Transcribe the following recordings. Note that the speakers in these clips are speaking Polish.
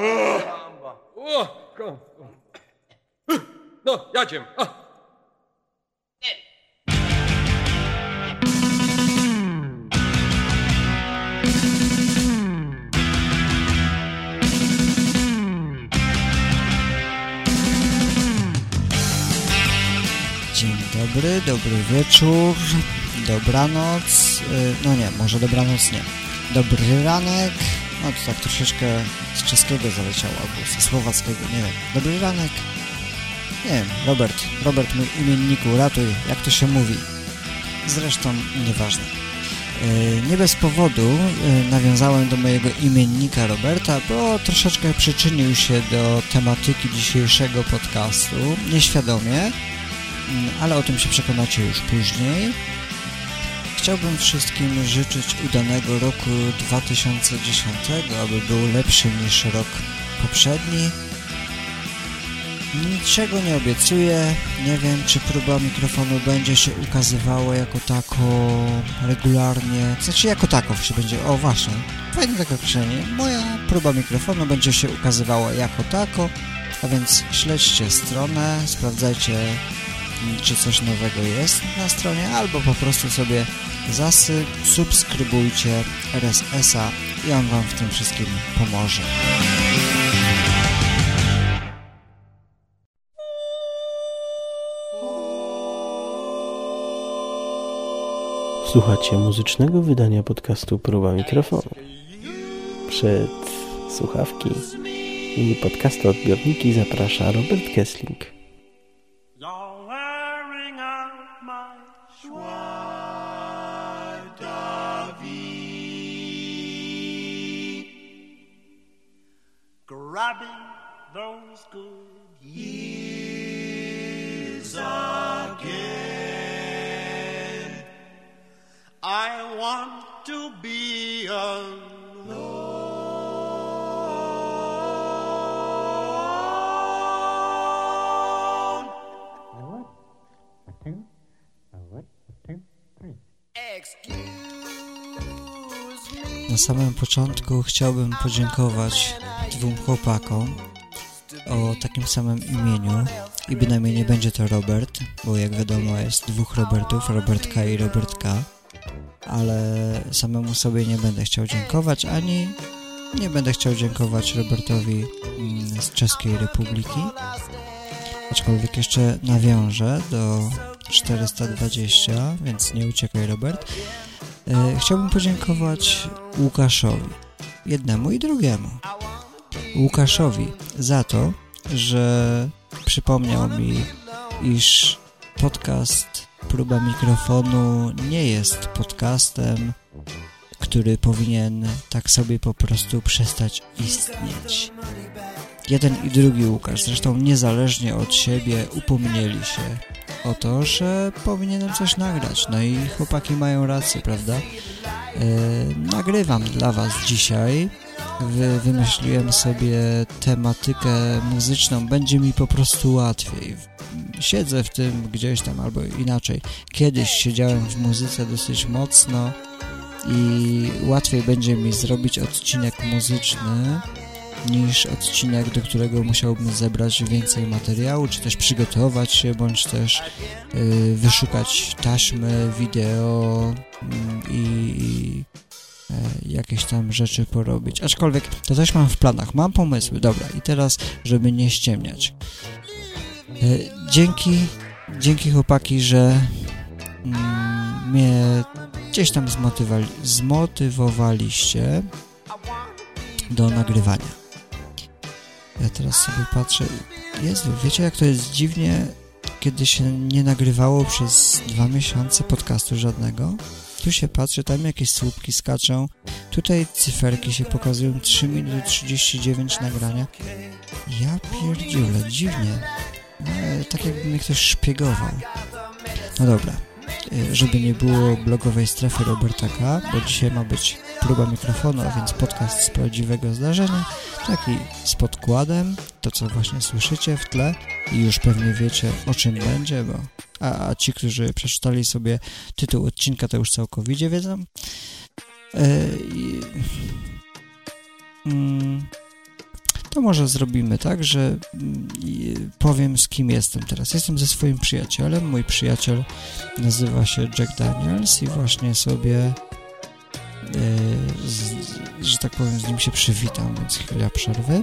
O, No, jadziem. Dzień dobry, dobry wieczór, dobranoc, y, no nie, może dobranoc nie. Dobry ranek, no to tak troszeczkę z czeskiego zaleciało, albo ze słowackiego, nie wiem. Dobry ranek, nie wiem, Robert, Robert mój imienniku, ratuj, jak to się mówi. Zresztą nieważne. Y, Nie bez powodu y, nawiązałem do mojego imiennika Roberta, bo troszeczkę przyczynił się do tematyki dzisiejszego podcastu, nieświadomie, Mm, ale o tym się przekonacie już później. Chciałbym wszystkim życzyć udanego roku 2010, aby był lepszy niż rok poprzedni. Niczego nie obiecuję, nie wiem czy próba mikrofonu będzie się ukazywała jako tako regularnie, znaczy jako tako się będzie, o właśnie, fajne takie określenie, moja próba mikrofonu będzie się ukazywała jako tako, a więc śledźcie stronę, sprawdzajcie czy coś nowego jest na stronie, albo po prostu sobie zasy, subskrybujcie RSS-a i on Wam w tym wszystkim pomoże. Słuchacie muzycznego wydania podcastu Próba Mikrofonu. Przed słuchawki i podcastu odbiorniki zaprasza Robert Kessling. Samym początku chciałbym podziękować dwóm chłopakom o takim samym imieniu i bynajmniej nie będzie to Robert, bo jak wiadomo jest dwóch Robertów, Robert K i Robert K, ale samemu sobie nie będę chciał dziękować, ani nie będę chciał dziękować Robertowi mm, z Czeskiej Republiki, aczkolwiek jeszcze nawiążę do 420, więc nie uciekaj Robert. E, Chciałbym podziękować Łukaszowi, jednemu i drugiemu. Łukaszowi za to, że przypomniał mi, iż podcast Próba Mikrofonu nie jest podcastem, który powinien tak sobie po prostu przestać istnieć. Jeden i drugi Łukasz, zresztą niezależnie od siebie, upomnieli się o to, że powinienem coś nagrać. No i chłopaki mają rację, prawda? Yy, nagrywam dla Was dzisiaj. Wy, wymyśliłem sobie tematykę muzyczną, będzie mi po prostu łatwiej. Siedzę w tym gdzieś tam, albo inaczej. Kiedyś siedziałem w muzyce dosyć mocno i łatwiej będzie mi zrobić odcinek muzyczny niż odcinek, do którego musiałbym zebrać więcej materiału, czy też przygotować się, bądź też y, wyszukać taśmy, wideo mm, i, e, jakieś tam rzeczy porobić. Aczkolwiek to też mam w planach, mam pomysły, dobra. I teraz, żeby nie ściemniać. E, dzięki, dzięki chłopaki, że mm, mnie gdzieś tam zmotywali, zmotywowaliście do nagrywania. Ja teraz sobie patrzę. Jezu, wiecie jak to jest dziwnie, kiedy się nie nagrywało przez dwa miesiące podcastu żadnego? Tu się patrzy, tam jakieś słupki skaczą. Tutaj cyferki się pokazują. 3 minuty 39 nagrania. Ja pierdziule, dziwnie. E, tak jakby mnie ktoś szpiegował. No dobra. E, żeby nie było blogowej strefy Roberta K., bo dzisiaj ma być próba mikrofonu, a więc podcast z prawdziwego zdarzenia, taki z podkładem, to co właśnie słyszycie w tle i już pewnie wiecie o czym będzie, bo a, a ci, którzy przeczytali sobie tytuł odcinka, to już całkowicie wiedzą. Mm, to może zrobimy tak, że mm, powiem z kim jestem teraz. Jestem ze swoim przyjacielem. Mój przyjaciel nazywa się Jack Daniels i właśnie sobie, z, że tak powiem, z nim się przywitam, więc chwila przerwy.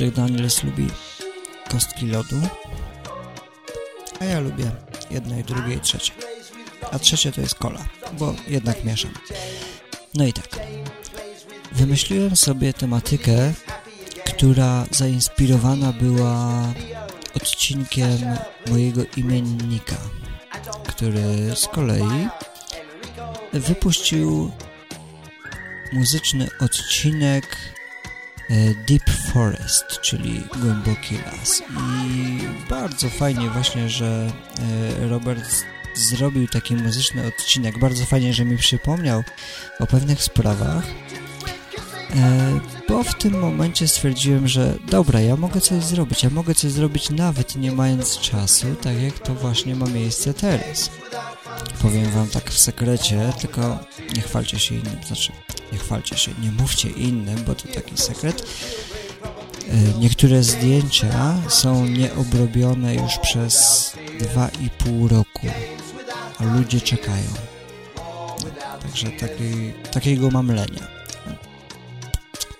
Jack Daniels lubi kostki lodu, a ja lubię jedno i drugie i trzecie. A trzecie to jest kola, bo jednak mieszam. No i tak. Wymyśliłem sobie tematykę, która zainspirowana była odcinkiem mojego imiennika, który z kolei wypuścił muzyczny odcinek e, Deep Forest, czyli głęboki las. I bardzo fajnie właśnie, że e, Robert zrobił taki muzyczny odcinek. Bardzo fajnie, że mi przypomniał o pewnych sprawach, bo w tym momencie stwierdziłem, że dobra, ja mogę coś zrobić, ja mogę coś zrobić nawet nie mając czasu, tak jak to właśnie ma miejsce teraz. Powiem wam tak w sekrecie, tylko nie chwalcie się innym, znaczy nie chwalcie się, nie mówcie innym, bo to taki sekret. E, niektóre zdjęcia są nieobrobione już przez 2,5 roku a ludzie czekają. Także taki, takiego mam lenia.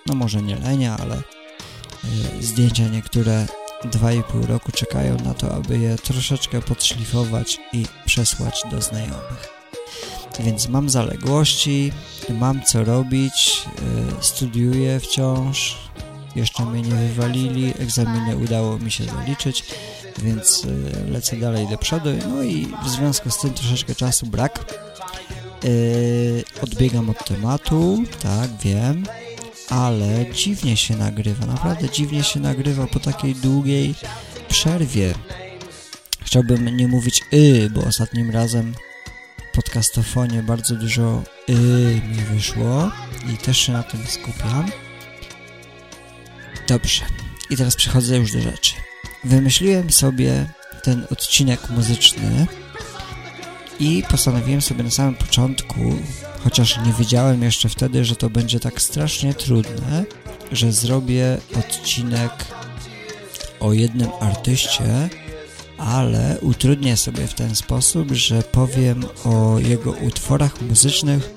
No może nie lenia, ale y, zdjęcia niektóre 2,5 roku czekają na to, aby je troszeczkę podszlifować i przesłać do znajomych. Więc mam zaległości, mam co robić, y, studiuję wciąż, jeszcze mnie nie wywalili, egzaminy udało mi się zaliczyć, więc y, lecę dalej do przodu. No i w związku z tym troszeczkę czasu brak. Odbiegam od tematu, tak, wiem, ale dziwnie się nagrywa, naprawdę dziwnie się nagrywa po takiej długiej przerwie. Chciałbym nie mówić y, bo ostatnim razem podcastofonie bardzo dużo y mi wyszło i też się na tym skupiam. Dobrze, i teraz przechodzę już do rzeczy. Wymyśliłem sobie ten odcinek muzyczny i postanowiłem sobie na samym początku, chociaż nie wiedziałem jeszcze wtedy, że to będzie tak strasznie trudne, że zrobię odcinek o jednym artyście, ale utrudnię sobie w ten sposób, że powiem o jego utworach muzycznych,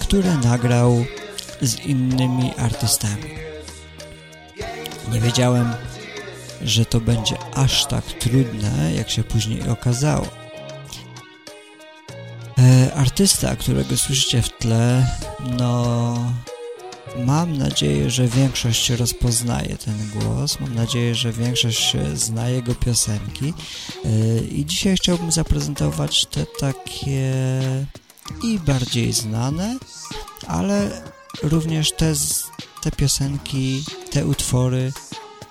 które nagrał z innymi artystami. Nie wiedziałem, że to będzie aż tak trudne, jak się później okazało. E, artysta, którego słyszycie w tle, no mam nadzieję, że większość rozpoznaje ten głos, mam nadzieję, że większość zna jego piosenki. E, i dzisiaj chciałbym zaprezentować te takie i bardziej znane, ale również te, te piosenki, te utwory,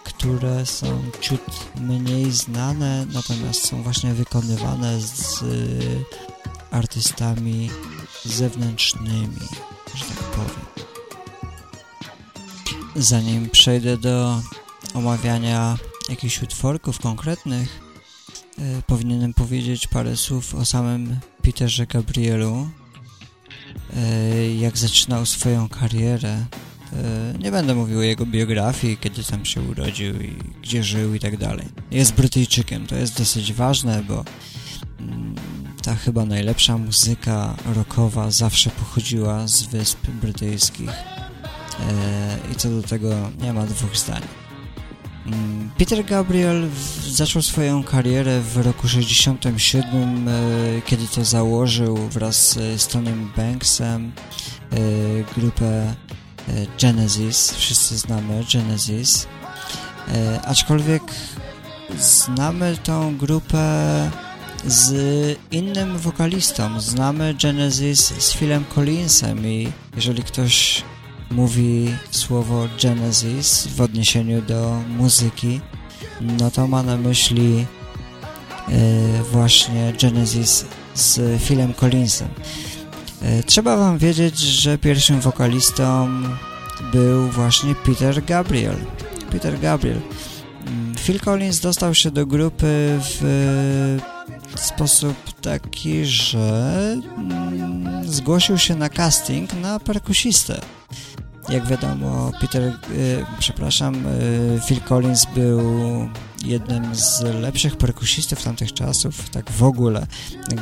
które są ciut mniej znane, natomiast są właśnie wykonywane z artystami zewnętrznymi, że tak powiem. Zanim przejdę do omawiania jakichś utworków konkretnych, y, powinienem powiedzieć parę słów o samym Peterze Gabrielu, y, jak zaczynał swoją karierę E, nie będę mówił o jego biografii, kiedy tam się urodził i gdzie żył i tak dalej. Jest Brytyjczykiem, to jest dosyć ważne, bo mm, ta chyba najlepsza muzyka rockowa zawsze pochodziła z Wysp Brytyjskich. E, I co do tego nie ma dwóch zdań. Mm, Peter Gabriel zaczął swoją karierę w roku 67, e, kiedy to założył wraz z Tonym Banksem grupę E, Genesis, wszyscy znamy Genesis, aczkolwiek znamy tą grupę z innym wokalistą. Znamy Genesis z Philem Collinsem i jeżeli ktoś mówi słowo Genesis w odniesieniu do muzyki, no to ma na myśli e, właśnie Genesis z Philem Collinsem. E, trzeba wam wiedzieć, że pierwszym wokalistą był właśnie Peter Gabriel. Peter Gabriel. Mm, Phil Collins dostał się do grupy w sposób taki, że mm, zgłosił się na casting na perkusistę. Jak wiadomo, Peter, y, przepraszam, y, Phil Collins był jednym z lepszych perkusistów tamtych czasów, tak w ogóle.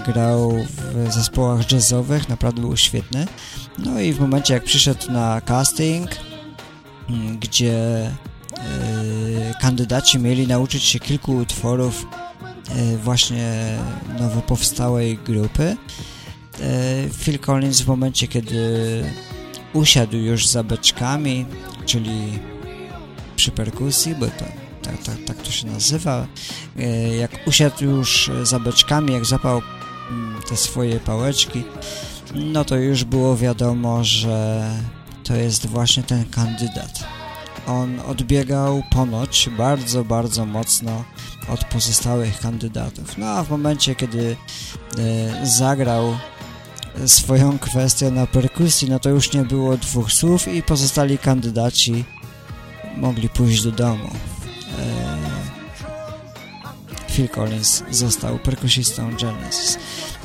Grał w zespołach jazzowych, naprawdę był świetny. No i w momencie, jak przyszedł na casting, mm, gdzie y, kandydaci mieli nauczyć się kilku utworów właśnie nowo powstałej grupy, y, Phil Collins w momencie, kiedy usiadł już za beczkami, czyli przy perkusji, bo to, tak, tak, tak to się nazywa. E, jak usiadł już za beczkami, jak zapał mm, te swoje pałeczki, no to już było wiadomo, że to jest właśnie ten kandydat. On odbiegał ponoć bardzo, bardzo mocno od pozostałych kandydatów. No a w momencie, kiedy e, zagrał swoją kwestię na perkusji, no to już nie było dwóch słów i pozostali kandydaci mogli pójść do domu. Eee, Phil Collins został perkusistą Genesis.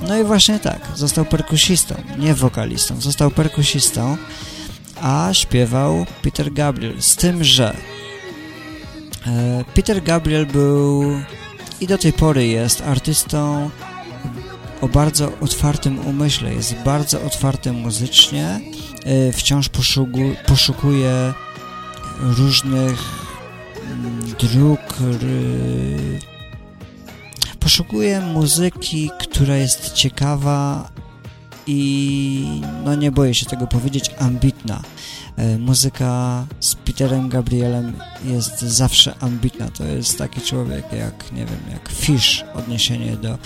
No i właśnie tak, został perkusistą, nie wokalistą, został perkusistą, a śpiewał Peter Gabriel, z tym, że e, Peter Gabriel był i do tej pory jest artystą o bardzo otwartym umyśle, jest bardzo otwarty muzycznie, y, wciąż poszuku, poszukuje różnych mm, dróg, poszukuje muzyki, która jest ciekawa i no nie boję się tego powiedzieć, ambitna. E, muzyka z Peterem Gabrielem jest zawsze ambitna. To jest taki człowiek jak, nie wiem, jak Fish, odniesienie do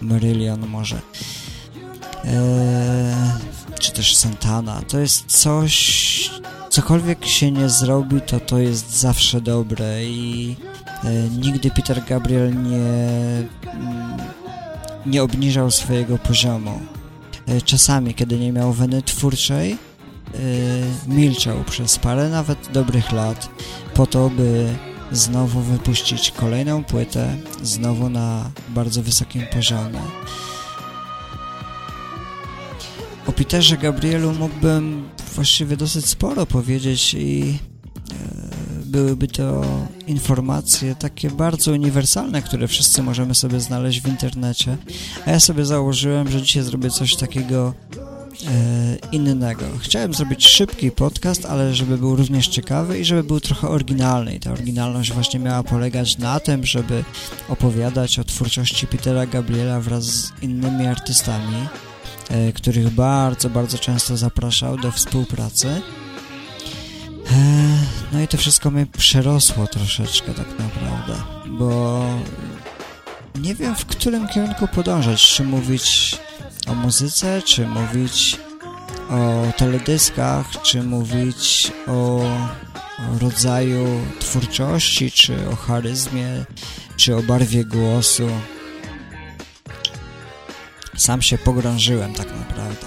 Marillion może. Eee, czy też Santana. To jest coś, cokolwiek się nie zrobi, to to jest zawsze dobre i e, nigdy Peter Gabriel nie, mm, nie obniżał swojego poziomu. E, czasami, kiedy nie miał weny twórczej, milczał przez parę nawet dobrych lat po to, by znowu wypuścić kolejną płytę, znowu na bardzo wysokim poziomie. O Peterze Gabrielu mógłbym właściwie dosyć sporo powiedzieć i y, byłyby to informacje takie bardzo uniwersalne, które wszyscy możemy sobie znaleźć w internecie, a ja sobie założyłem, że dzisiaj zrobię coś takiego innego. Chciałem zrobić szybki podcast, ale żeby był również ciekawy i żeby był trochę oryginalny. I ta oryginalność właśnie miała polegać na tym, żeby opowiadać o twórczości Petera Gabriela wraz z innymi artystami, e, których bardzo, bardzo często zapraszał do współpracy. E, no i to wszystko mnie przerosło troszeczkę tak naprawdę, bo nie wiem w którym kierunku podążać, czy mówić o muzyce, czy mówić o teledyskach, czy mówić o, rodzaju twórczości, czy o charyzmie, czy o barwie głosu. Sam się pogrążyłem tak naprawdę.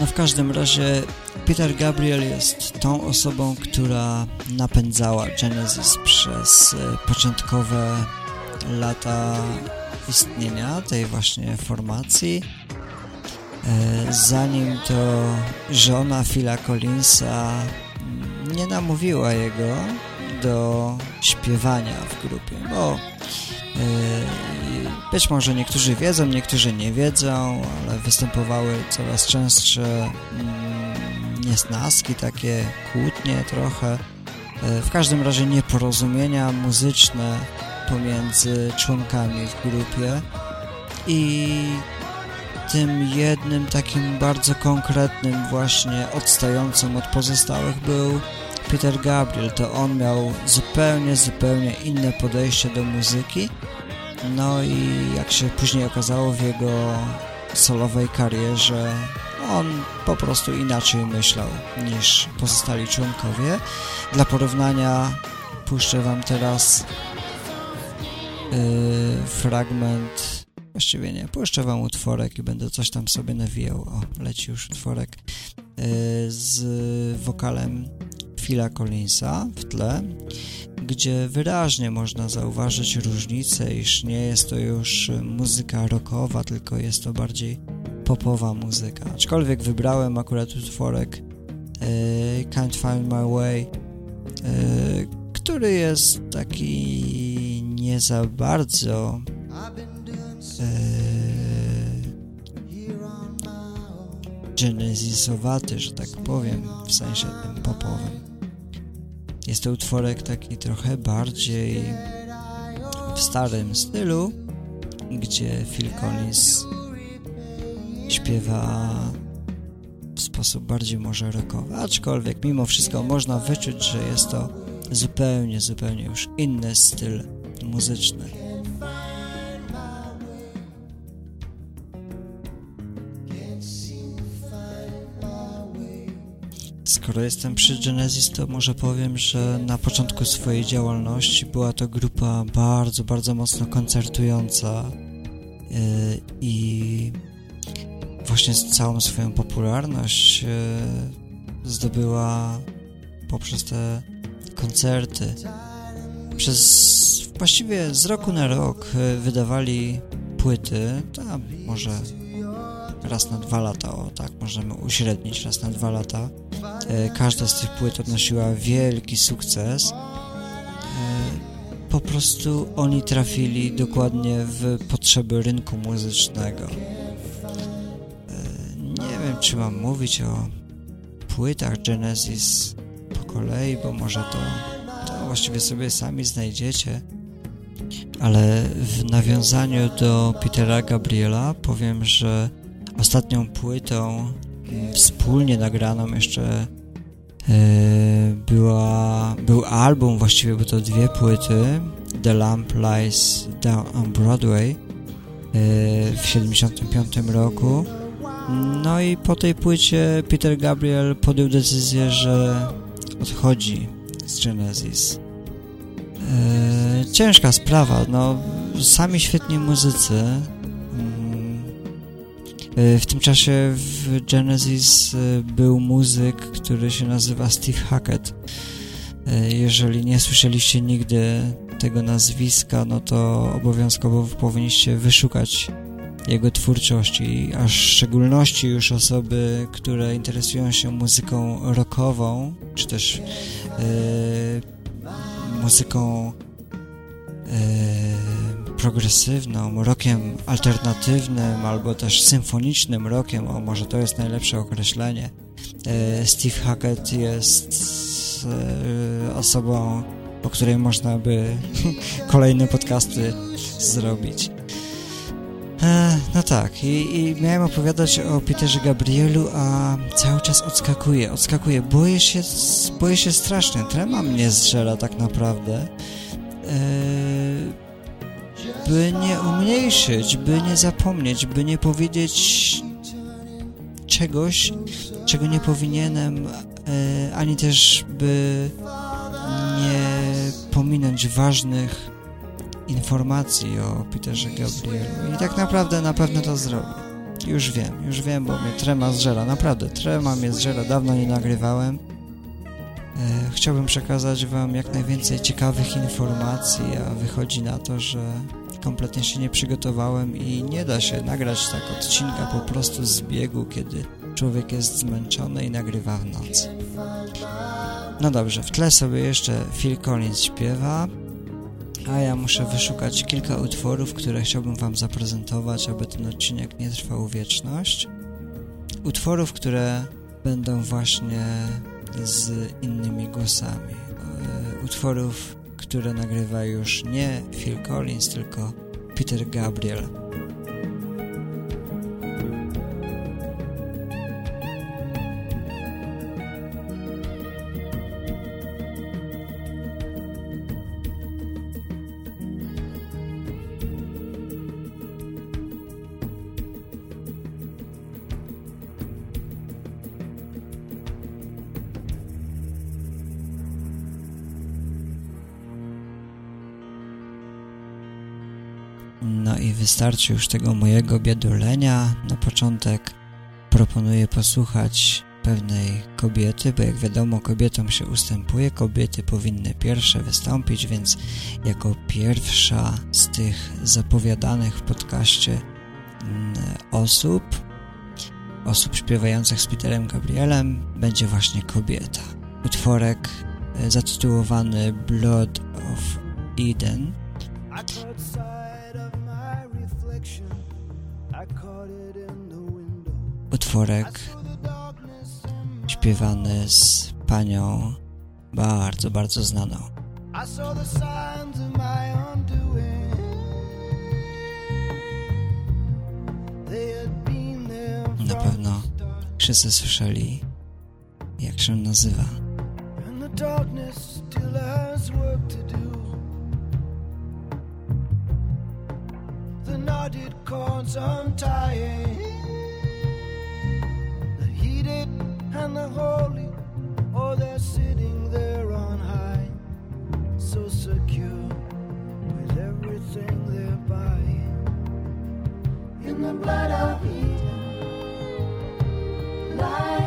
No w każdym razie Peter Gabriel jest tą osobą, która napędzała Genesis przez e, początkowe lata istnienia tej właśnie formacji. E, zanim to żona Phila Collinsa nie namówiła jego do śpiewania w grupie, bo e, być może niektórzy wiedzą, niektórzy nie wiedzą, ale występowały coraz częstsze mm, niesnaski, takie kłótnie trochę. E, w każdym razie nieporozumienia muzyczne pomiędzy członkami w grupie i tym jednym takim bardzo konkretnym właśnie odstającym od pozostałych był Peter Gabriel. To on miał zupełnie, zupełnie inne podejście do muzyki no i jak się później okazało w jego solowej karierze on po prostu inaczej myślał niż pozostali członkowie. Dla porównania puszczę wam teraz fragment, właściwie nie, puszczę wam utworek i będę coś tam sobie nawijał, o, leci już utworek, yy, z wokalem Phila Collinsa w tle gdzie wyraźnie można zauważyć różnicę, iż nie jest to już muzyka rockowa, tylko jest to bardziej popowa muzyka. Aczkolwiek wybrałem akurat utworek e, Can't Find My Way, e, który jest taki nie za bardzo e, genesisowaty, że tak powiem, w sensie tym popowym. Jest to utworek taki trochę bardziej w starym stylu, gdzie Phil Collins śpiewa w sposób bardziej może rockowy, aczkolwiek mimo wszystko można wyczuć, że jest to zupełnie, zupełnie już inny styl muzyczny. Skoro jestem przy Genesis, to może powiem, że na początku swojej działalności była to grupa bardzo, bardzo mocno koncertująca yy, i właśnie całą swoją popularność yy, zdobyła poprzez te koncerty. Przez właściwie z roku na rok yy, wydawali płyty, tam może raz na dwa lata, o tak możemy uśrednić, raz na dwa lata. E, każda z tych płyt odnosiła wielki sukces. E, po prostu oni trafili dokładnie w potrzeby rynku muzycznego. E, nie wiem, czy mam mówić o płytach Genesis po kolei, bo może to, to właściwie sobie sami znajdziecie. Ale w nawiązaniu do Petera Gabriela powiem, że ostatnią płytą wspólnie nagraną jeszcze e, była, był album, właściwie były to dwie płyty The Lamp Lies Down on Broadway e, w 75 roku. No i po tej płycie Peter Gabriel podjął decyzję, że odchodzi z Genesis ciężka sprawa, no sami świetni muzycy E, w tym czasie w Genesis e, był muzyk, który się nazywa Steve Hackett. Jeżeli nie słyszeliście nigdy tego nazwiska, no to obowiązkowo powinniście wyszukać jego twórczości, a w szczególności już osoby, które interesują się muzyką rockową, czy też yy, muzyką yy, progresywną, rokiem alternatywnym albo też symfonicznym rokiem, o może to jest najlepsze określenie. E, Steve Hackett jest e, osobą, o której można by kolejne podcasty zrobić. E, no tak, i, i, miałem opowiadać o Peterze Gabrielu, a cały czas odskakuję, odskakuję. Boję się, boję się strasznie. Trema mnie zżera tak naprawdę by nie umniejszyć, by nie zapomnieć, by nie powiedzieć czegoś, czego nie powinienem, e, ani też by nie pominąć ważnych informacji o Peterze Gabrielu. I tak naprawdę na pewno to zrobię. Już wiem, już wiem, bo mnie trema zżera, naprawdę, trema mnie zżera, dawno nie nagrywałem. E, chciałbym przekazać Wam jak najwięcej ciekawych informacji, a wychodzi na to, że kompletnie się nie przygotowałem i nie da się nagrać tak odcinka po prostu z biegu, kiedy człowiek jest zmęczony i nagrywa w nocy. No dobrze, w tle sobie jeszcze Phil Collins śpiewa, a ja muszę wyszukać kilka utworów, które chciałbym Wam zaprezentować, aby ten odcinek nie trwał wieczność. Utworów, które będą właśnie z innymi głosami. E, utworów które nagrywa już nie Phil Collins, tylko Peter Gabriel. Wystarczy już tego mojego biadolenia. Na początek proponuję posłuchać pewnej kobiety, bo jak wiadomo kobietom się ustępuje, kobiety powinny pierwsze wystąpić, więc jako pierwsza z tych zapowiadanych w podcaście mm, osób, osób śpiewających z Peterem Gabrielem będzie właśnie kobieta. Utworek e, zatytułowany Blood of Eden utworek śpiewany z panią bardzo, bardzo znaną. Na pewno wszyscy słyszeli, jak się nazywa. The knotted cords untying and the holy, oh, they're sitting there on high, so secure with everything they're buying. In the blood of Eden, lie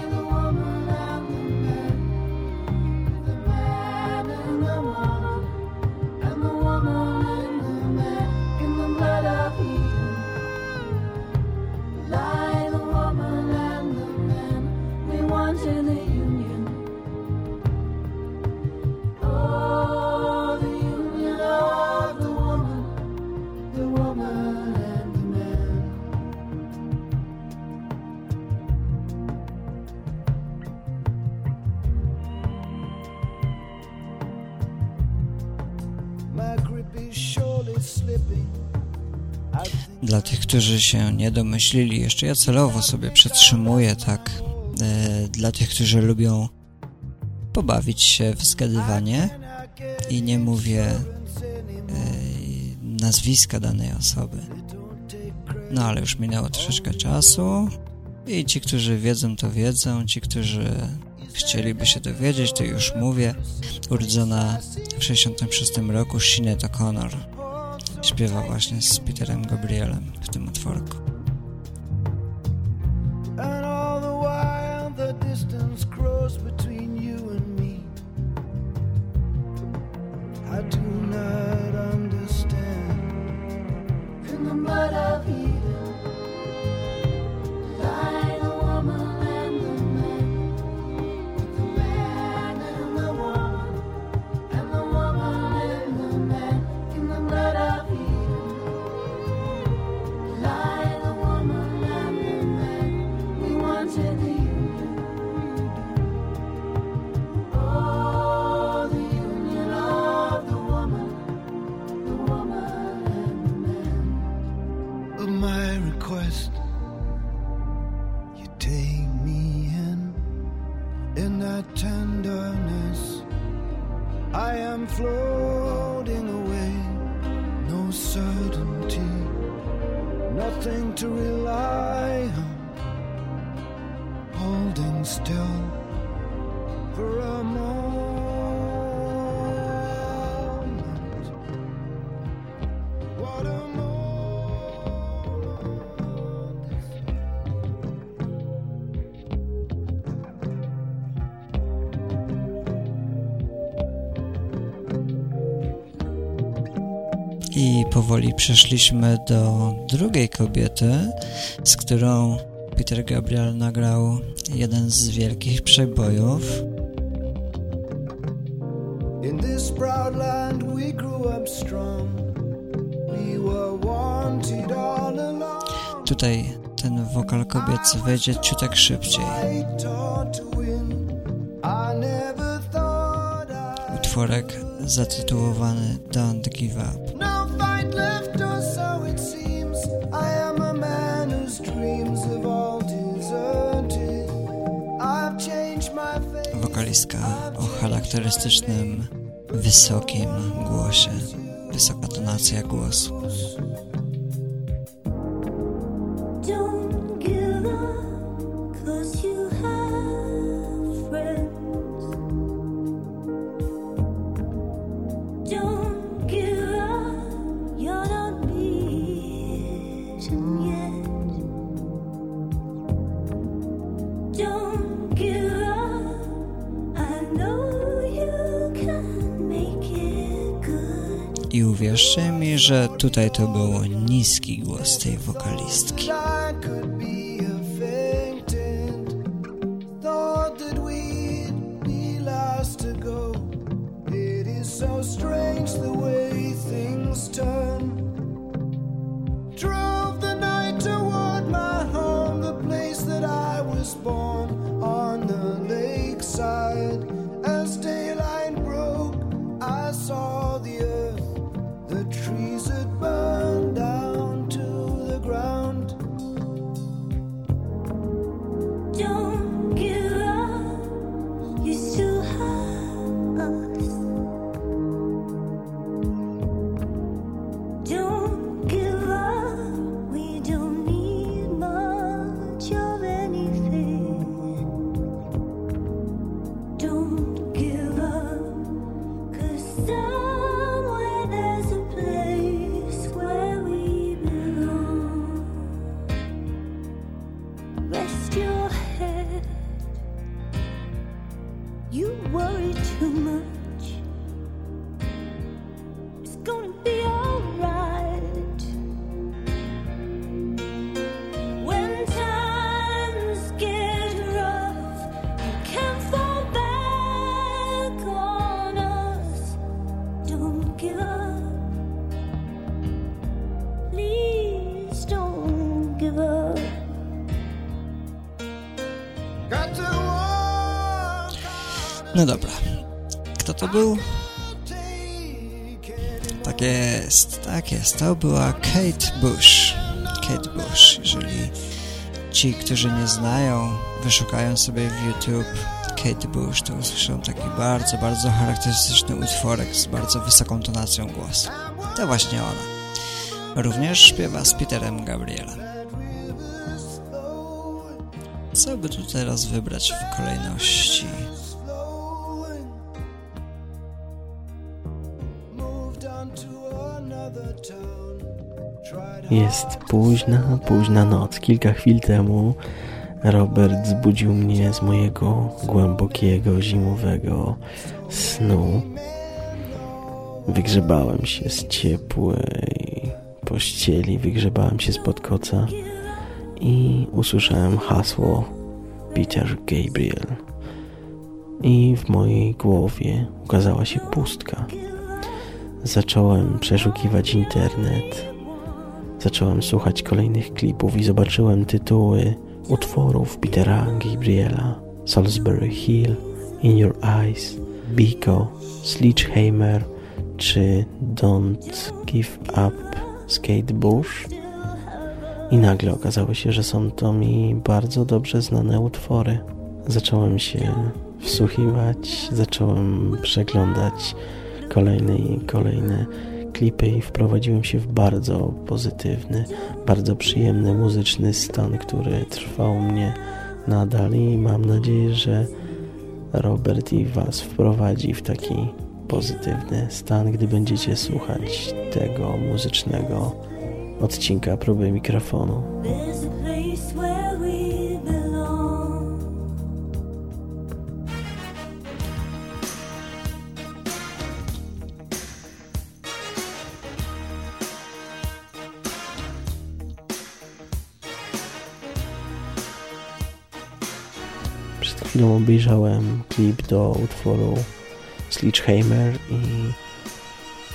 Dla tych, którzy się nie domyślili, jeszcze ja celowo sobie przetrzymuję tak. E, dla tych, którzy lubią pobawić się w zgadywanie i nie mówię e, nazwiska danej osoby. No ale już minęło troszeczkę czasu i ci, którzy wiedzą, to wiedzą, ci, którzy chcieliby się dowiedzieć, to już mówię. Urodzona w 66 roku Sinead O'Connor śpiewa właśnie z Peterem Gabrielem w tym utworku. I powoli przeszliśmy do drugiej kobiety, z którą Peter Gabriel nagrał jeden z wielkich przebojów. In this proud land we grew up strong. We were wanted all along. Tutaj ten wokal kobiecy wejdzie ciutek szybciej. Utworek zatytułowany Don't Give Up. Wokalistka o charakterystycznym, wysokim głosie. Wysoka tonacja głosu. Tutaj to był niski głos tej wokalistki. Dobra. Kto to był? Tak jest, tak jest. To była Kate Bush. Kate Bush. Jeżeli ci, którzy nie znają, wyszukają sobie w YouTube Kate Bush, to usłyszą taki bardzo, bardzo charakterystyczny utworek z bardzo wysoką tonacją głosu. To właśnie ona. Również śpiewa z Peterem Gabrielem. Co by tu teraz wybrać w kolejności? Jest późna, późna noc. Kilka chwil temu Robert zbudził mnie z mojego głębokiego, zimowego snu. Wygrzebałem się z ciepłej pościeli, wygrzebałem się spod koca i usłyszałem hasło Peter Gabriel. I w mojej głowie ukazała się pustka. Zacząłem przeszukiwać internet. Zacząłem słuchać kolejnych klipów i zobaczyłem tytuły utworów Petera Gabriela, Salisbury Hill, In Your Eyes, Biko, Sledgehammer czy Don't Give Up Skate Bush. I nagle okazało się, że są to mi bardzo dobrze znane utwory. Zacząłem się wsłuchiwać, zacząłem przeglądać kolejne i kolejne klipy i wprowadziłem się w bardzo pozytywny, bardzo przyjemny muzyczny stan, który trwał mnie nadal i mam nadzieję, że Robert i Was wprowadzi w taki pozytywny stan, gdy będziecie słuchać tego muzycznego odcinka próby mikrofonu. Chwilą obejrzałem klip do utworu Sledgehammer i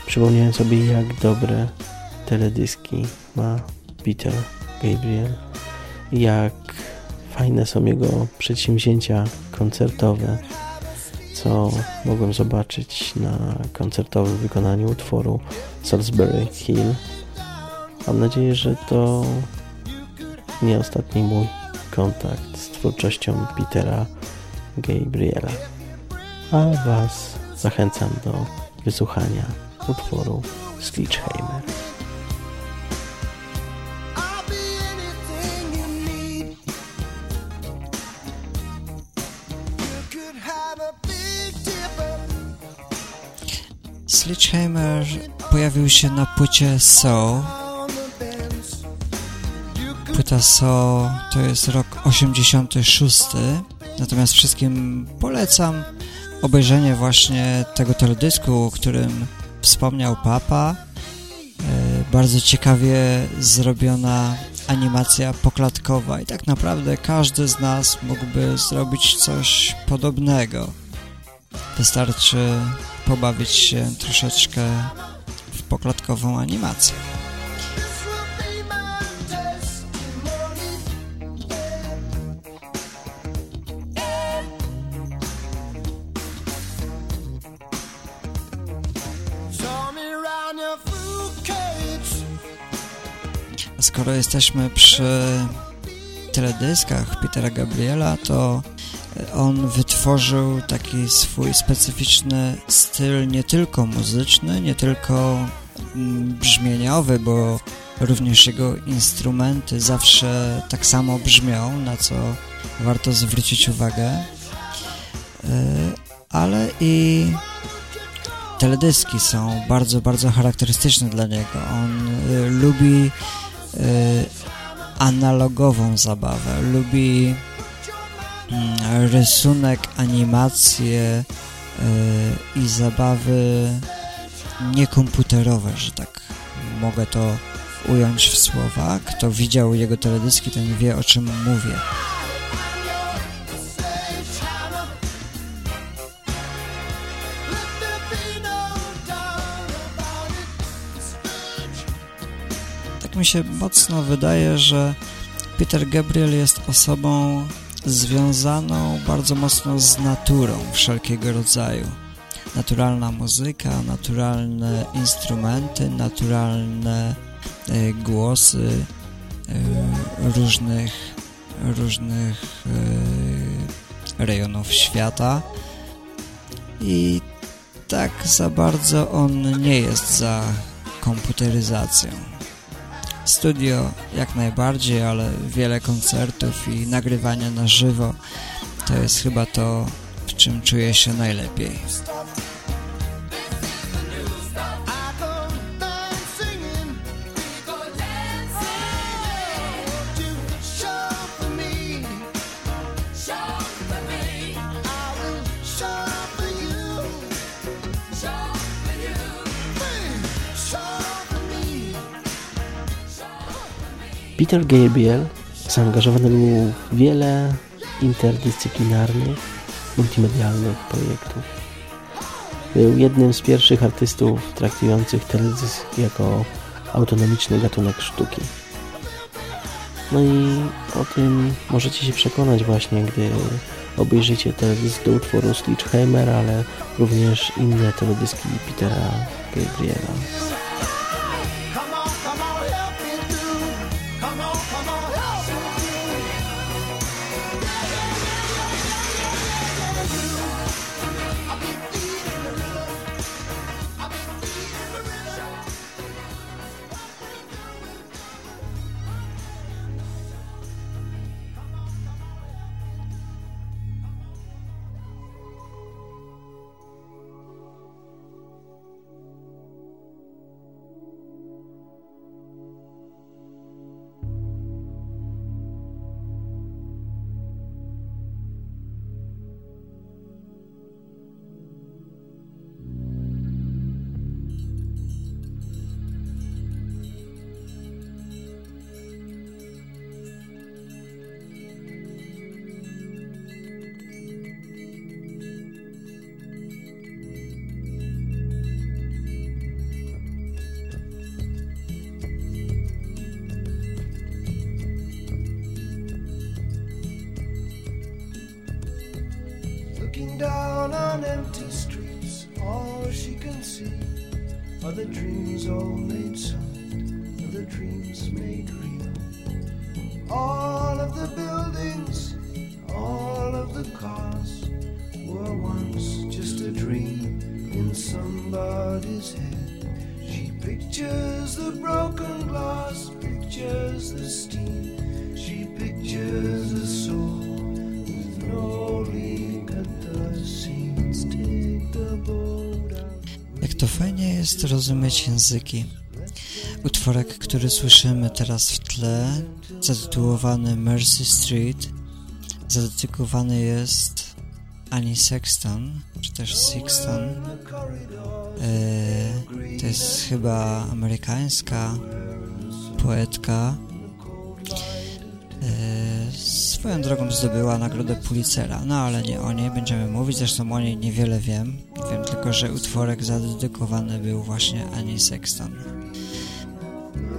przypomniałem sobie, jak dobre teledyski ma Peter Gabriel, jak fajne są jego przedsięwzięcia koncertowe, co mogłem zobaczyć na koncertowym wykonaniu utworu Salisbury Hill. Mam nadzieję, że to nie ostatni mój kontakt twórczością Petera Gabriela. A Was zachęcam do wysłuchania utworu dipper. Sledgehammer pojawił się na płycie So. To jest rok 86. Natomiast wszystkim polecam obejrzenie właśnie tego teledysku, o którym wspomniał Papa. bardzo ciekawie zrobiona animacja poklatkowa i tak naprawdę każdy z nas mógłby zrobić coś podobnego. Wystarczy pobawić się troszeczkę w poklatkową animację. Skoro jesteśmy przy teledyskach Petera Gabriela, to on wytworzył taki swój specyficzny styl nie tylko muzyczny, nie tylko mm, brzmieniowy, bo również jego instrumenty zawsze tak samo brzmią, na co warto zwrócić uwagę. Y, Ale i teledyski są bardzo, bardzo charakterystyczne dla niego. On y, lubi analogową zabawę, lubi mm, rysunek, animacje y, i zabawy niekomputerowe, że tak mogę to ująć w słowa. Kto widział jego teledyski, ten wie o czym mówię. Mi się mocno wydaje, że Peter Gabriel jest osobą związaną bardzo mocno z naturą wszelkiego rodzaju. Naturalna muzyka, naturalne instrumenty, naturalne e, głosy e, różnych, różnych e, rejonów świata i tak za bardzo on nie jest za komputeryzacją. Studio jak najbardziej, ale wiele koncertów i nagrywania na żywo to jest chyba to, w czym czuję się najlepiej. Peter Gabriel zaangażowany był w wiele interdyscyplinarnych, multimedialnych projektów. Był jednym z pierwszych artystów traktujących teledysk jako autonomiczny gatunek sztuki. No i o tym możecie się przekonać właśnie, gdy obejrzycie teledysk do utworu Stitchhammer, ale również inne teledyski Petera Gabriela. Pictures the steam. She pictures a soul with at the. Take the boat out. Jak to fajnie jest rozumieć języki. Utworek, który słyszymy teraz w tle, zatytułowany Mercy Street, zadedykowany jest Annie Sexton, czy też Sexton. E, to jest chyba amerykańska poetka. E, swoją drogą zdobyła nagrodę Pulitzera, no ale nie o niej będziemy mówić, zresztą o niej niewiele wiem. Wiem tylko, że utworek zadedykowany był właśnie Annie Sexton.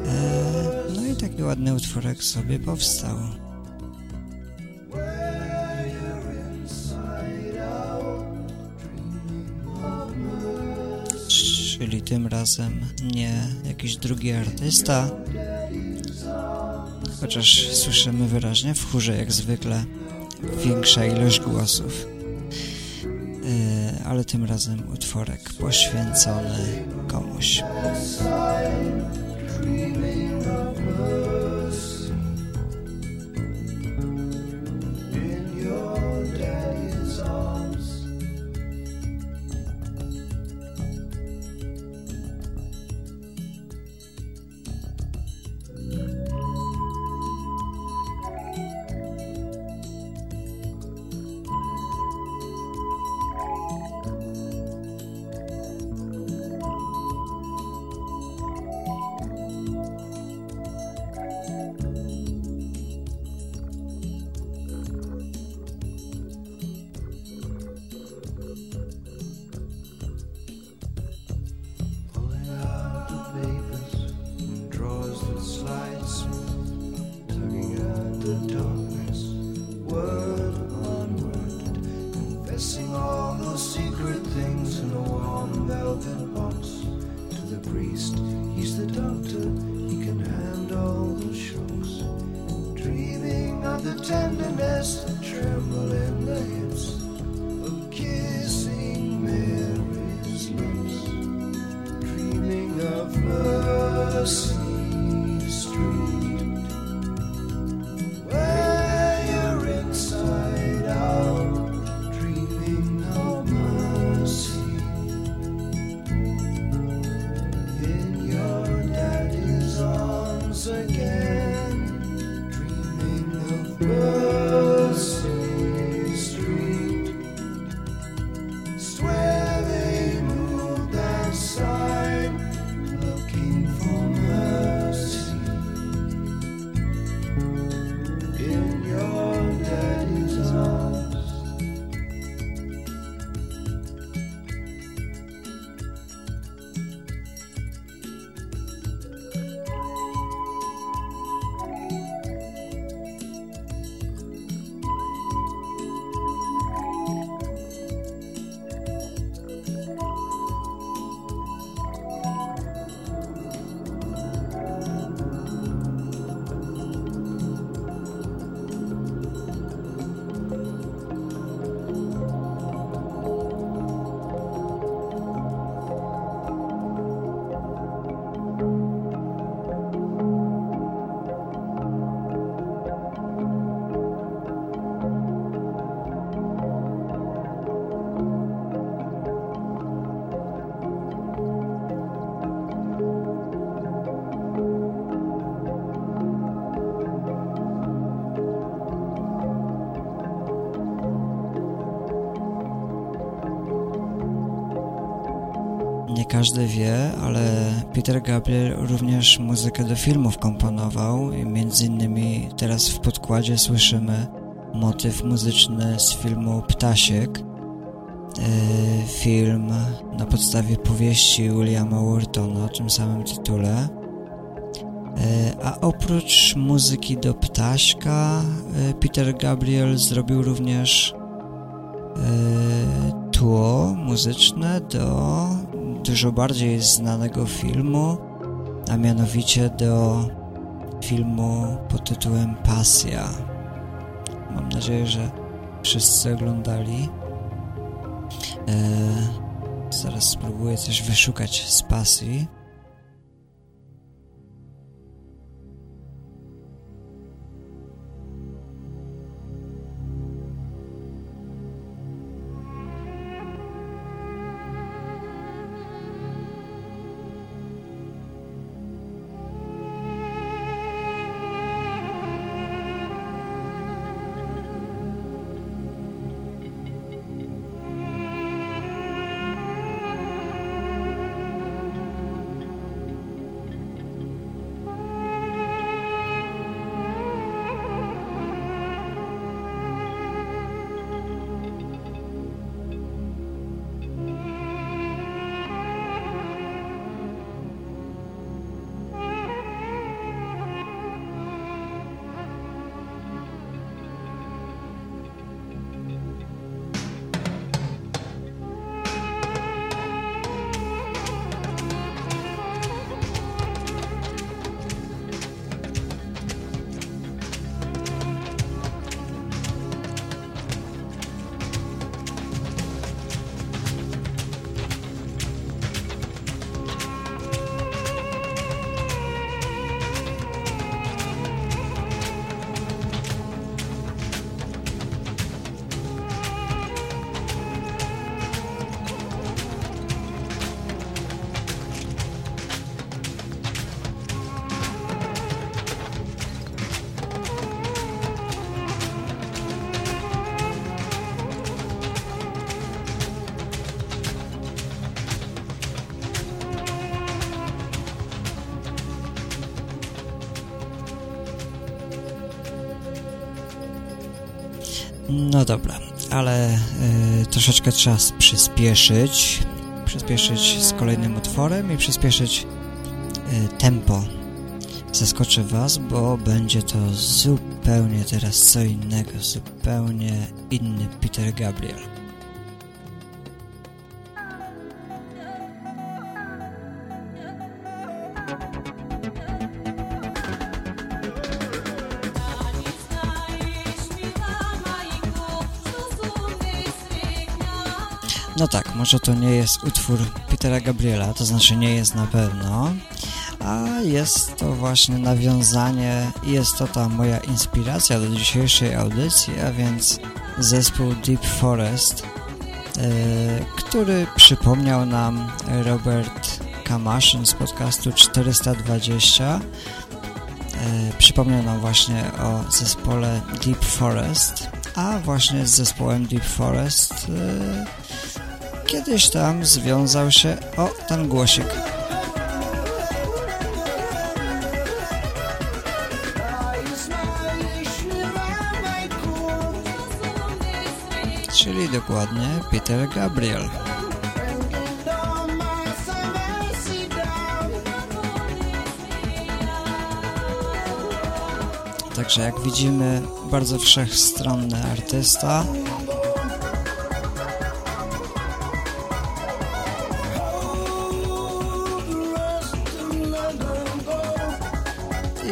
E, no i taki ładny utworek sobie powstał. Tym razem nie jakiś drugi artysta, chociaż słyszymy wyraźnie w chórze jak zwykle większa ilość głosów. E, ale tym razem utworek poświęcony komuś. Każdy wie, ale Peter Gabriel również muzykę do filmów komponował i między innymi teraz w podkładzie słyszymy motyw muzyczny z filmu Ptasiek. E, Film na podstawie powieści Williama Whartona o tym samym tytule. E, A oprócz muzyki do Ptaśka, e, Peter Gabriel zrobił również tło muzyczne do dużo bardziej znanego filmu, a mianowicie do filmu pod tytułem Pasja. Mam nadzieję, że wszyscy oglądali. E, zaraz spróbuję coś wyszukać z Pasji. No dobra, ale y, troszeczkę trzeba przyspieszyć. Przyspieszyć z kolejnym utworem i przyspieszyć y, tempo. Zaskoczę Was, bo będzie to zupełnie teraz co innego, zupełnie inny Peter Gabriel. No tak, może to nie jest utwór Petera Gabriela, to znaczy nie jest na pewno, a jest to właśnie nawiązanie i jest to ta moja inspiracja do dzisiejszej audycji, a więc zespół Deep Forest, yy, który przypomniał nam Robert Kamaszyn z podcastu 420. Yy, przypomniał nam właśnie o zespole Deep Forest, a właśnie z zespołem Deep Forest yy, kiedyś tam związał się o ten głosik. Czyli dokładnie Peter Gabriel. Także jak widzimy, bardzo wszechstronny artysta.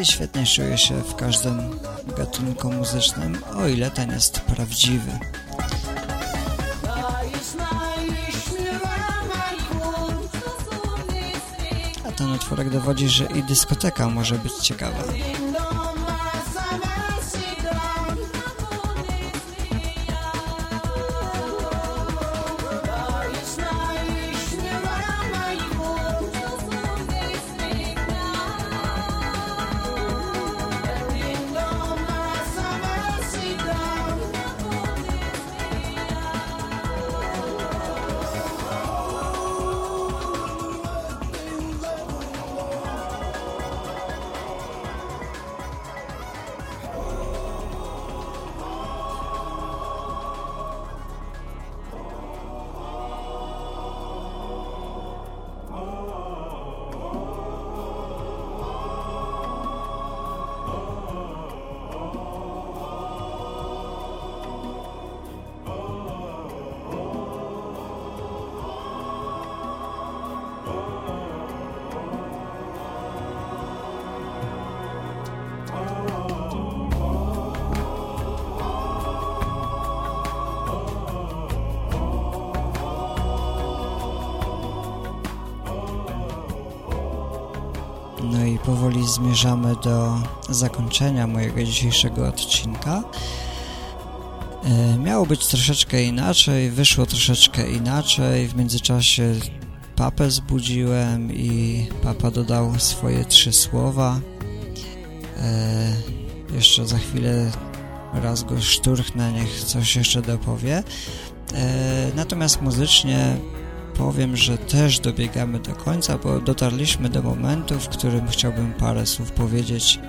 Świetnie czuje się w każdym gatunku muzycznym, o ile ten jest prawdziwy. A ten utworek dowodzi, że i dyskoteka może być ciekawa. Zmierzamy do zakończenia mojego dzisiejszego odcinka. E, miało być troszeczkę inaczej, wyszło troszeczkę inaczej. W międzyczasie papę zbudziłem i papa dodał swoje trzy słowa. E, jeszcze za chwilę raz go szturchnę, niech coś jeszcze dopowie. E, natomiast muzycznie powiem, że też dobiegamy do końca, bo dotarliśmy do momentu, w którym chciałbym parę słów powiedzieć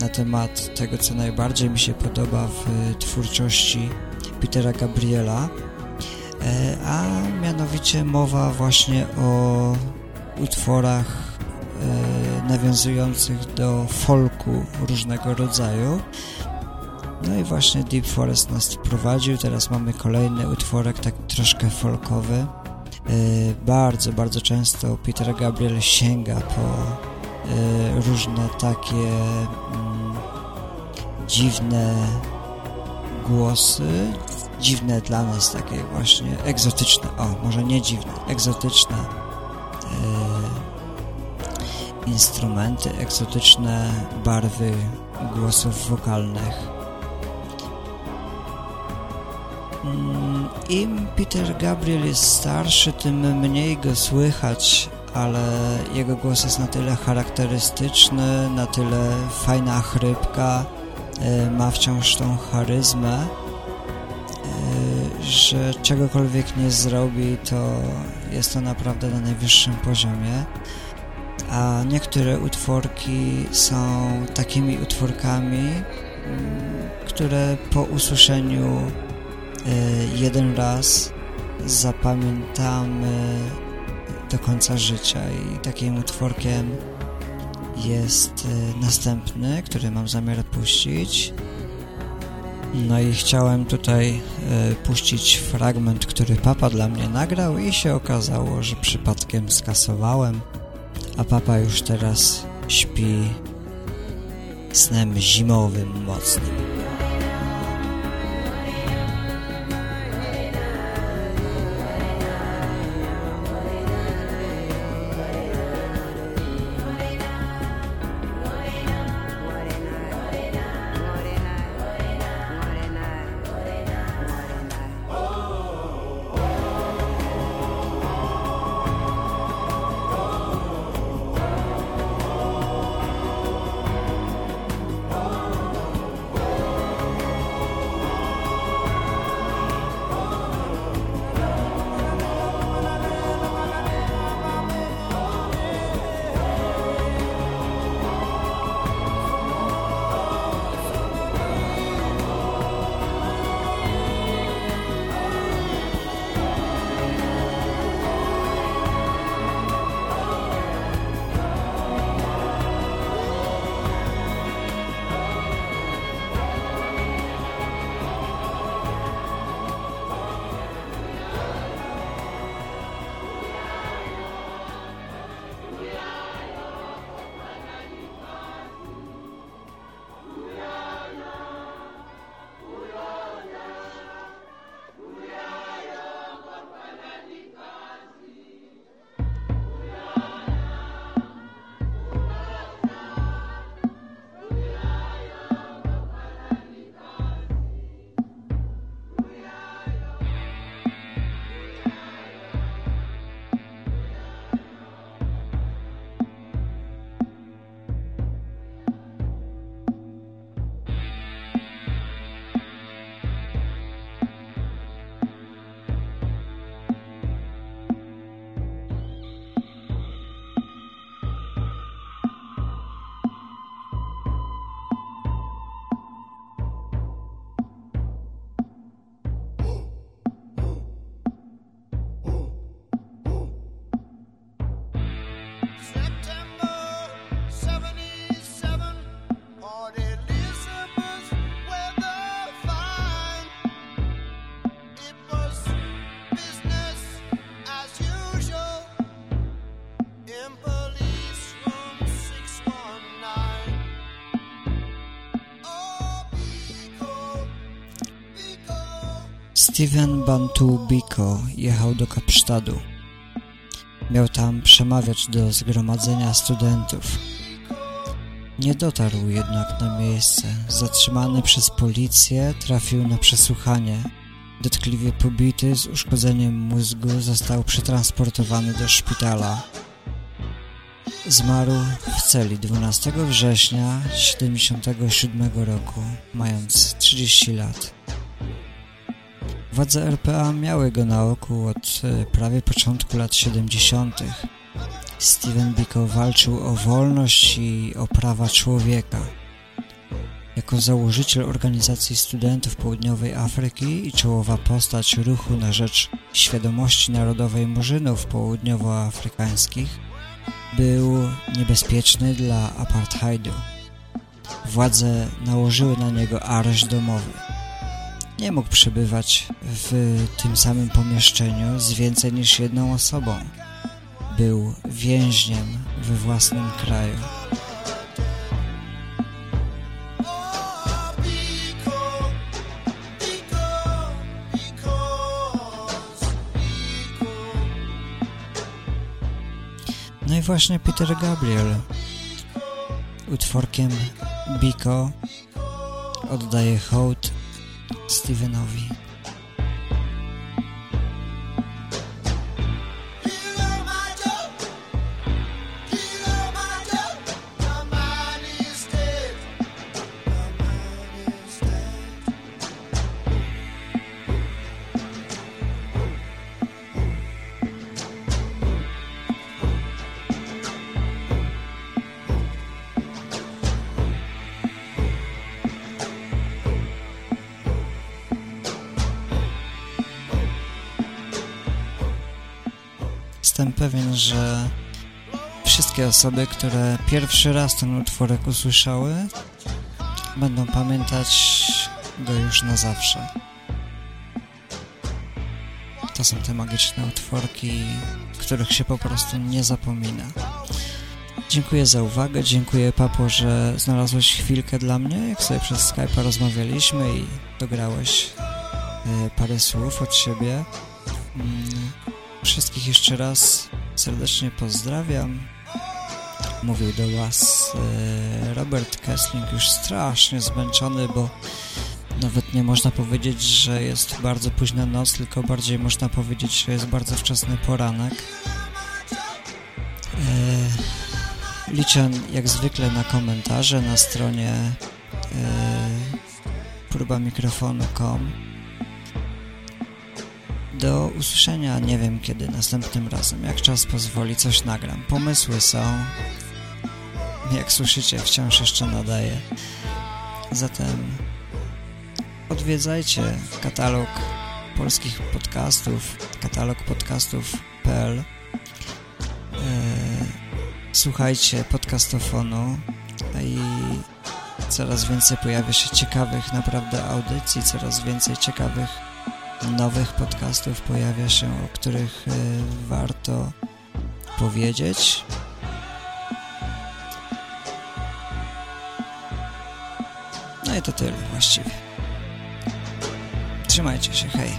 na temat tego, co najbardziej mi się podoba w twórczości Petera Gabriela, e, a mianowicie mowa właśnie o utworach e, nawiązujących do folku różnego rodzaju. No i właśnie Deep Forest nas wprowadził, teraz mamy kolejny utworek, tak troszkę folkowy. Bardzo, bardzo często Peter Gabriel sięga po różne takie mm, dziwne głosy, dziwne dla nas takie właśnie egzotyczne, o może nie dziwne, egzotyczne instrumenty, egzotyczne barwy głosów wokalnych. Im Peter Gabriel jest starszy, tym mniej go słychać, ale jego głos jest na tyle charakterystyczny, na tyle fajna chrypka, ma wciąż tą charyzmę, że czegokolwiek nie zrobi, to jest to naprawdę na najwyższym poziomie. A niektóre utworki są takimi utworkami, które po usłyszeniu jeden raz zapamiętamy do końca życia i takim utworkiem jest e, następny, który mam zamiar puścić. No i chciałem tutaj e, puścić fragment, który papa dla mnie nagrał i się okazało, że przypadkiem skasowałem, a papa już teraz śpi snem zimowym mocnym. Steven Bantu Biko jechał do Kapsztadu. Miał tam przemawiać do zgromadzenia studentów. Nie dotarł jednak na miejsce. Zatrzymany przez policję, trafił na przesłuchanie. Dotkliwie pobity, z uszkodzeniem mózgu, został przetransportowany do szpitala. Zmarł w celi 12 września 1977 roku, mając 30 lat. Władze RPA miały go na oku od e, prawie początku lat 70. Steven Biko walczył o wolność i o prawa człowieka. Jako założyciel organizacji studentów Południowej Afryki i czołowa postać ruchu na rzecz świadomości narodowej murzynów południowoafrykańskich, był niebezpieczny dla apartheidu. Władze nałożyły na niego areszt domowy nie mógł przebywać w tym samym pomieszczeniu z więcej niż jedną osobą. Był więźniem we własnym kraju. No i właśnie Peter Gabriel utworkiem Biko oddaje hołd Stevenowi. Pewien, że wszystkie osoby, które pierwszy raz ten utworek usłyszały, będą pamiętać go już na zawsze. To są te magiczne utworki, których się po prostu nie zapomina. Dziękuję za uwagę, dziękuję Papo, że znalazłeś chwilkę dla mnie, jak sobie przez Skype'a rozmawialiśmy i dograłeś y, parę słów od siebie. Mm, Wszystkich jeszcze raz serdecznie pozdrawiam. Mówił do Was y, Robert Kessling, już strasznie zmęczony, bo nawet nie można powiedzieć, że jest bardzo późna noc, tylko bardziej można powiedzieć, że jest bardzo wczesny poranek. Y, liczę jak zwykle na komentarze na stronie y, próbamikrofonu.com do usłyszenia nie wiem kiedy następnym razem. Jak czas pozwoli, coś nagram. Pomysły są. Jak słyszycie, wciąż jeszcze nadaję. Zatem odwiedzajcie katalog polskich podcastów, katalog podcastów.pl. Eee, Słuchajcie podcastofonu i coraz więcej pojawia się ciekawych naprawdę audycji, coraz więcej ciekawych nowych podcastów pojawia się, o których y, warto powiedzieć. No i to tyle właściwie. Trzymajcie się, hej.